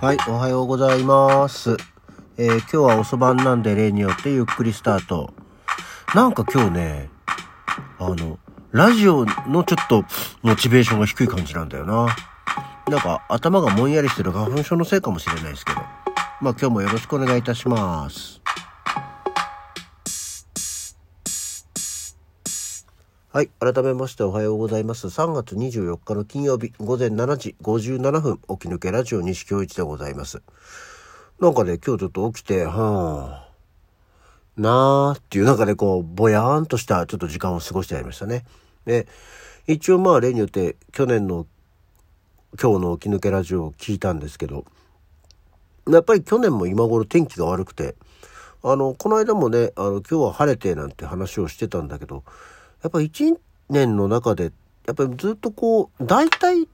はい、おはようございます。えー今日は遅番なんで例によってゆっくりスタート。なんか今日ね、あの、ラジオのちょっとモチベーションが低い感じなんだよな。なんか頭がもんやりしてる花粉症のせいかもしれないですけど。まあ今日もよろしくお願いいたします。はい。改めましておはようございます。3月24日の金曜日午前7時57分、起き抜けラジオ西京一でございます。なんかね、今日ちょっと起きて、はあ、なーっていう、なんかね、こう、ぼやーんとしたちょっと時間を過ごしてやりましたね。で、一応まあ例によって去年の今日の起き抜けラジオを聞いたんですけど、やっぱり去年も今頃天気が悪くて、あの、この間もね、あの、今日は晴れてなんて話をしてたんだけど、やっぱ一年の中で、やっぱりずっとこう、大体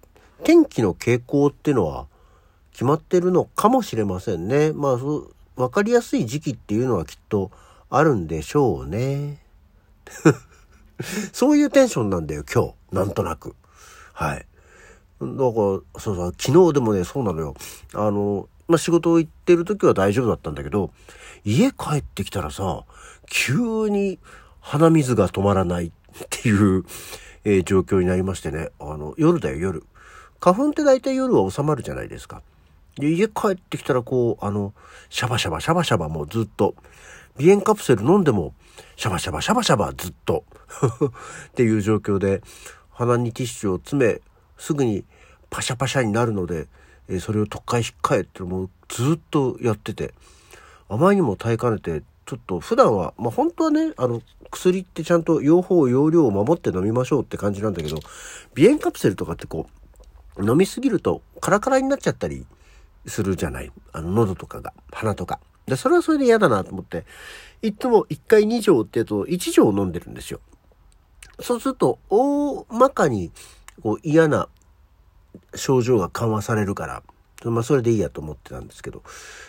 天気の傾向っていうのは決まってるのかもしれませんね。まあ、そう、わかりやすい時期っていうのはきっとあるんでしょうね。そういうテンションなんだよ、今日。なんとなく。はい。だから、そうそう、昨日でもね、そうなのよ。あの、まあ、仕事行ってる時は大丈夫だったんだけど、家帰ってきたらさ、急に鼻水が止まらないっていう、えー状況になりましてね。あの、夜だよ、夜。花粉って大体夜は収まるじゃないですか。で、家帰ってきたらこう、あの、シャバシャバ、シャバシャバもうずっと、鼻炎カプセル飲んでも、シャバシャバ、シャバシャバずっと。っていう状況で、鼻にティッシュを詰め、すぐにパシャパシャになるので、えーそれを特会引っかえってもうずっとやってて、あまりにも耐えかねて、ちょっと普段は、まあ本当はね、あの、薬ってちゃんと用法、用量を守って飲みましょうって感じなんだけど、鼻炎カプセルとかってこう、飲みすぎるとカラカラになっちゃったりするじゃない。あの、喉とかが、鼻とか。で、それはそれで嫌だなと思って、いつも1回2錠ってやつを1錠飲んでるんですよ。そうすると、大まかに、こう、嫌な症状が緩和されるから、まあ、それでいいやと思ってたんですけど、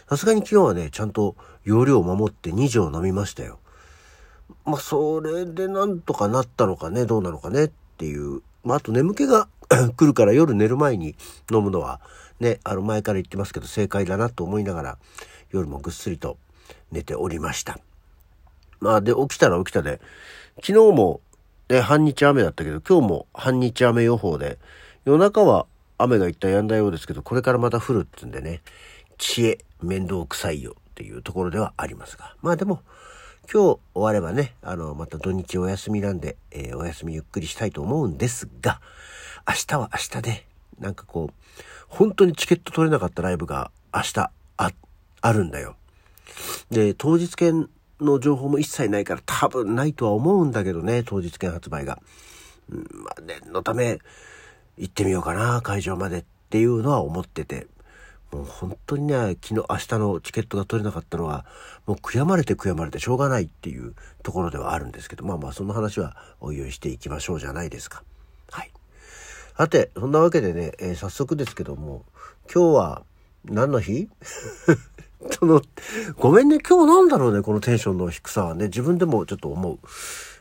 さすがに昨日はね、ちゃんと容量を守って2錠飲みましたよ。まあ、それでなんとかなったのかね、どうなのかねっていう。まあ、あと眠気が 来るから夜寝る前に飲むのは、ね、あの前から言ってますけど正解だなと思いながら、夜もぐっすりと寝ておりました。まあ、で、起きたら起きたで、昨日も、ね、半日雨だったけど、今日も半日雨予報で、夜中は雨が一旦止んだようですけど、これからまた降るって言うんでね、知恵、面倒くさいよっていうところではありますが。まあでも、今日終わればね、あの、また土日お休みなんで、えーお休みゆっくりしたいと思うんですが、明日は明日で、なんかこう、本当にチケット取れなかったライブが明日、あ、あるんだよ。で、当日券の情報も一切ないから多分ないとは思うんだけどね、当日券発売が。うん、まあ、念のため、行ってみようかな、会場までっていうのは思ってて。もう本当にね、昨日、明日のチケットが取れなかったのは、もう悔やまれて悔やまれてしょうがないっていうところではあるんですけど、まあまあその話はおいおいしていきましょうじゃないですか。はい。さて、そんなわけでね、えー早速ですけども、今日は何の日？その、ごめんね、今日なんだろうね、このテンションの低さはね、自分でもちょっと思う。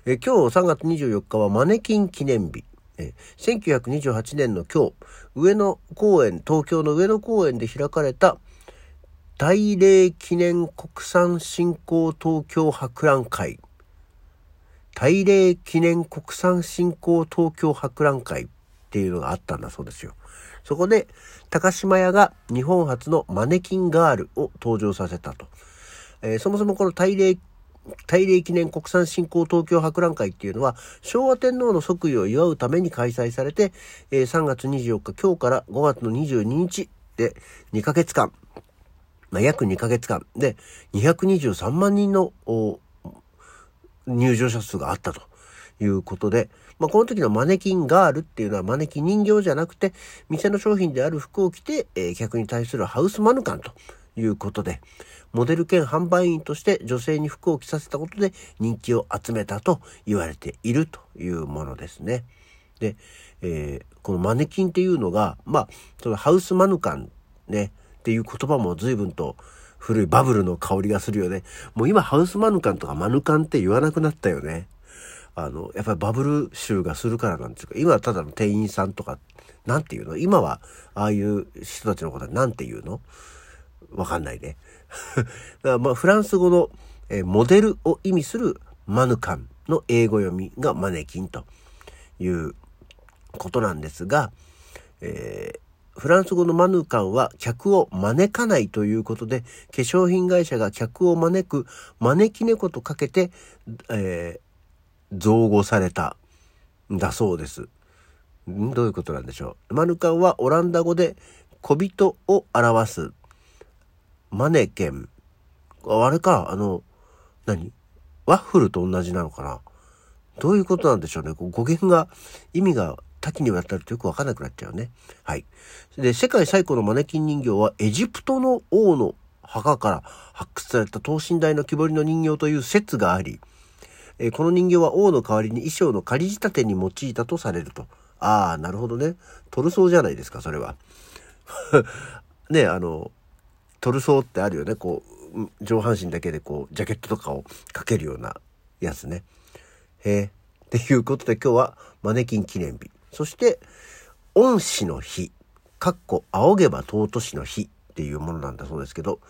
え今日3月24日はマネキン記念日。え1928年の今日、上野公園、東京の上野公園で開かれた大霊記念国産振興東京博覧会。大霊記念国産振興東京博覧会っていうのがあったんだそうですよ。そこで、高島屋が日本初のマネキンガールを登場させたと。えーそもそもこの大霊、大霊記念国産振興東京博覧会っていうのは、昭和天皇の即位を祝うために開催されて、え3月24日今日から5月の22日で2ヶ月間、まあ、約2ヶ月間。で223万人の入場者数があったということで、まあ、この時のマネキンガールっていうのはマネキン人形じゃなくて、店の商品である服を着て、客に対するハウスマヌカンということで、モデル兼販売員として女性に服を着させたことで人気を集めたと言われているというものですね。で、えーこのマネキンっていうのが、まあ、そのハウスマヌカンね、っていう言葉も随分と古いバブルの香りがするよね。もう今ハウスマヌカンとかマヌカンって言わなくなったよね。あの、やっぱりバブル臭がするからなんですか。今はただの店員さんとか、なんていうの？今は、ああいう人たちのことはなんていうの？わかんないね。だからまあ、フランス語の、え、モデルを意味するマヌカンの英語読みがマネキンということなんですが、えー、フランス語のマヌカンは客を招かないということで、化粧品会社が客を招く招き猫とかけて、えー、造語されたんだそうです。どういうことなんでしょう？マヌカンはオランダ語で小人を表す。マネケン。あれか、あの、何？ワッフルと同じなのかな？どういうことなんでしょうね。語源が、意味が多岐にわたるとよくわかんなくなっちゃうね。はい。で、世界最古のマネキン人形はエジプトの王の墓から発掘された等身大の木彫りの人形という説があり、えこの人形は王の代わりに衣装の仮仕立てに用いたとされると。ああ、なるほどね。トルソーじゃないですか、それは。ね、あの、トルソーってあるよね。こう、上半身だけでこう、ジャケットとかをかけるようなやつね。へえ。っていうことで今日はマネキン記念日。そして、恩師の日、かっこ仰げば尊しの日っていうものなんだそうですけど、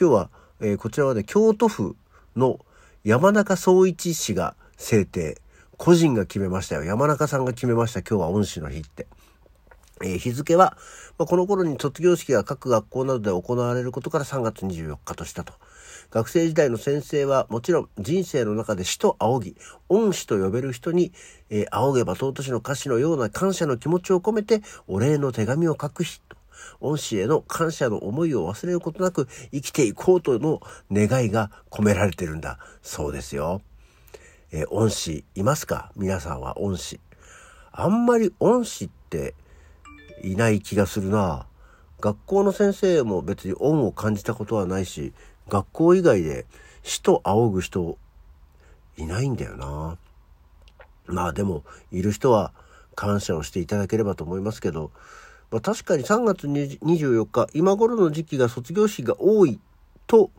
今日は、えー、こちらはね、京都府の山中総一氏が制定、個人が決めましたよ。山中さんが決めました。今日は恩師の日って。えー、日付は、まあ、この頃に卒業式が各学校などで行われることから3月24日としたと。学生時代の先生はもちろん人生の中で死と仰ぎ、恩師と呼べる人に、えー、仰げば尊しの歌詞のような感謝の気持ちを込めてお礼の手紙を書く日と。恩師への感謝の思いを忘れることなく生きていこうとの願いが込められてるんだ。そうですよ。えー、恩師いますか？皆さんは恩師。あんまり恩師っていない気がするな。学校の先生も別に恩を感じたことはないし、学校以外で死と仰ぐ人いないんだよな。まあでも、いる人は感謝をしていただければと思いますけど、まあ、確かに3月24日、今頃の時期が卒業式が多いと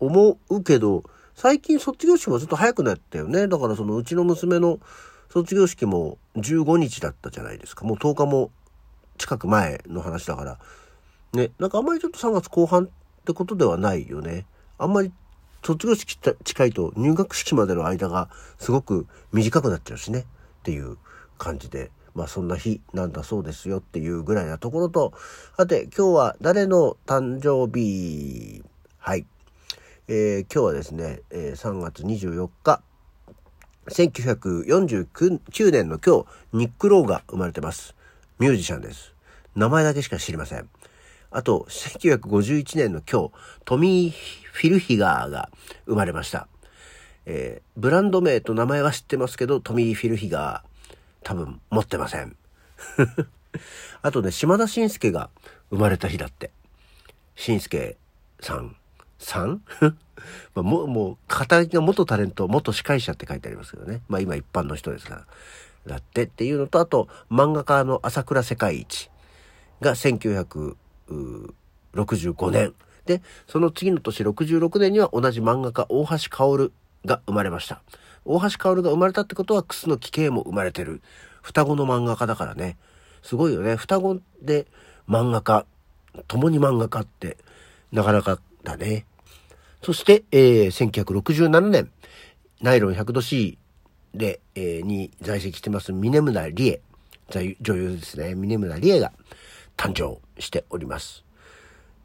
思うけど、最近卒業式もずっと早くなったよね。だからそのうちの娘の卒業式も15日だったじゃないですか。もう10日も近く前の話だから。ね、なんかあんまりちょっと3月後半ってことではないよね。あんまり卒業式近いと入学式までの間がすごく短くなっちゃうしねっていう感じで、まあそんな日なんだそうですよっていうぐらいなところと、さて今日は誰の誕生日？はい。えー、今日はですね、えー、3月24日、1949年の今日、ニック・ローが生まれてます。ミュージシャンです。名前だけしか知りません。あと、1951年の今日、トミー・フィルヒガーが生まれました。えー、ブランド名と名前は知ってますけど、トミー・フィルヒガー、多分持ってません。あとね、島田紳介が生まれた日だって。紳介さん。さん？まあ、ももう、肩書きが元タレント、元司会者って書いてありますけどね。まあ今一般の人ですから。だってっていうのと、あと、漫画家の朝倉世界一が1965年。で、その次の年66年には同じ漫画家大橋薫が生まれました。大橋薫が生まれたってことは楠木圭も生まれてる。双子の漫画家だからね。すごいよね。双子で漫画家、共に漫画家ってなかなかだね。そして、えー、1967年、ナイロン100度 C で、えー、に在籍してます峰村理恵、女優ですね。峰村理恵が誕生しております。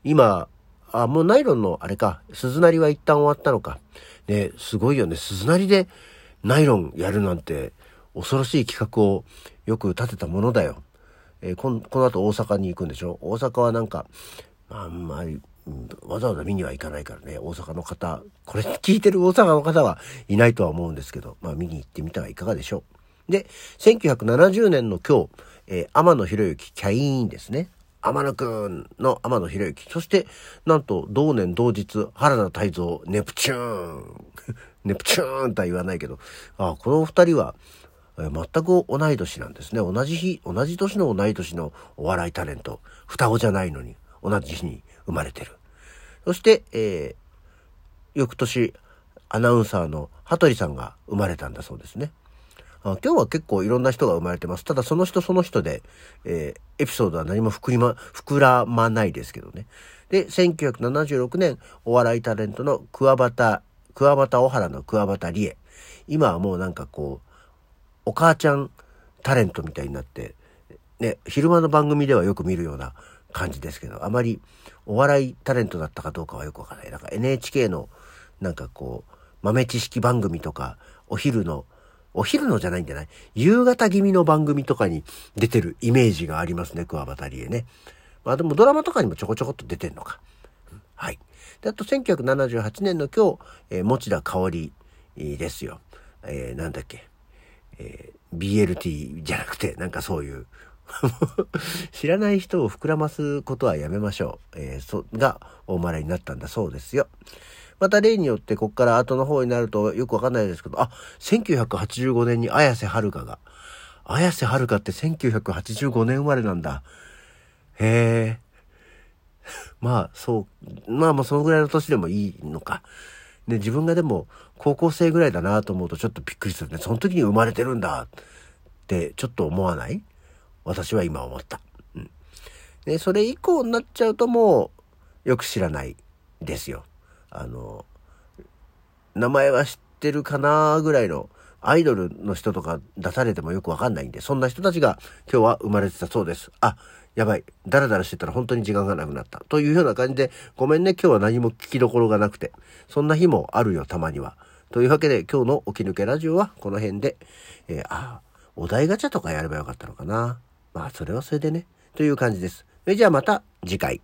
今、あ、もうナイロンのあれか、鈴なりは一旦終わったのか。ね、すごいよね。鈴なりでナイロンやるなんて恐ろしい企画をよく立てたものだよ。えー、ここの後大阪に行くんでしょ？大阪はなんか、あんまり、わざわざ見には行かないからね、大阪の方、これ聞いてる大阪の方はいないとは思うんですけど、まあ見に行ってみてはいかがでしょう。で、1970年の今日、えー、天野博之キャイーンですね。天野くんの天野博之。そして、なんと、同年同日、原田泰造、ネプチューン。ネプチューンとは言わないけど、あこの二人は、えー、全く同い年なんですね。同じ日、同じ年の同い年のお笑いタレント。双子じゃないのに、同じ日に生まれてる。そして、えー、翌年、アナウンサーの羽鳥さんが生まれたんだそうですね。あ今日は結構いろんな人が生まれてます。ただその人その人で、えー、エピソードは何も膨りま、膨らまないですけどね。で、1976年、お笑いタレントの桑畑、桑畑小原の桑畑理恵。今はもうなんかこう、お母ちゃんタレントみたいになって、ね、昼間の番組ではよく見るような感じですけど、あまりお笑いタレントだったかどうかはよくわからない。なんか NHK のなんかこう、豆知識番組とか、お昼のお昼のじゃないんじゃない？夕方気味の番組とかに出てるイメージがありますね、桑畑理恵ね。まあでもドラマとかにもちょこちょこっと出てんのか。はい。で、あと1978年の今日、えー、持田香織ですよ。えー、なんだっけ？えー、BLT じゃなくて、なんかそういう 知らない人を膨らますことはやめましょう。えー、そ、が大笑いになったんだそうですよ。また例によってこっから後の方になるとよくわかんないですけど、あ、1985年に綾瀬はるかが。綾瀬はるかって1985年生まれなんだ。へえ。まあ、そう、まあもうそのぐらいの年でもいいのか。で、自分がでも高校生ぐらいだなと思うとちょっとびっくりするね。その時に生まれてるんだってちょっと思わない？私は今思った。うん。で、それ以降になっちゃうともうよく知らないですよ。あの、名前は知ってるかなぐらいのアイドルの人とか出されてもよくわかんないんで、そんな人たちが今日は生まれてたそうです。あ、やばい。ダラダラしてたら本当に時間がなくなった。というような感じで、ごめんね、今日は何も聞きどころがなくて。そんな日もあるよ、たまには。というわけで、今日の起き抜けラジオはこの辺で、えー、あ、お題ガチャとかやればよかったのかな。まあ、それはそれでね。という感じです。それじゃあまた次回。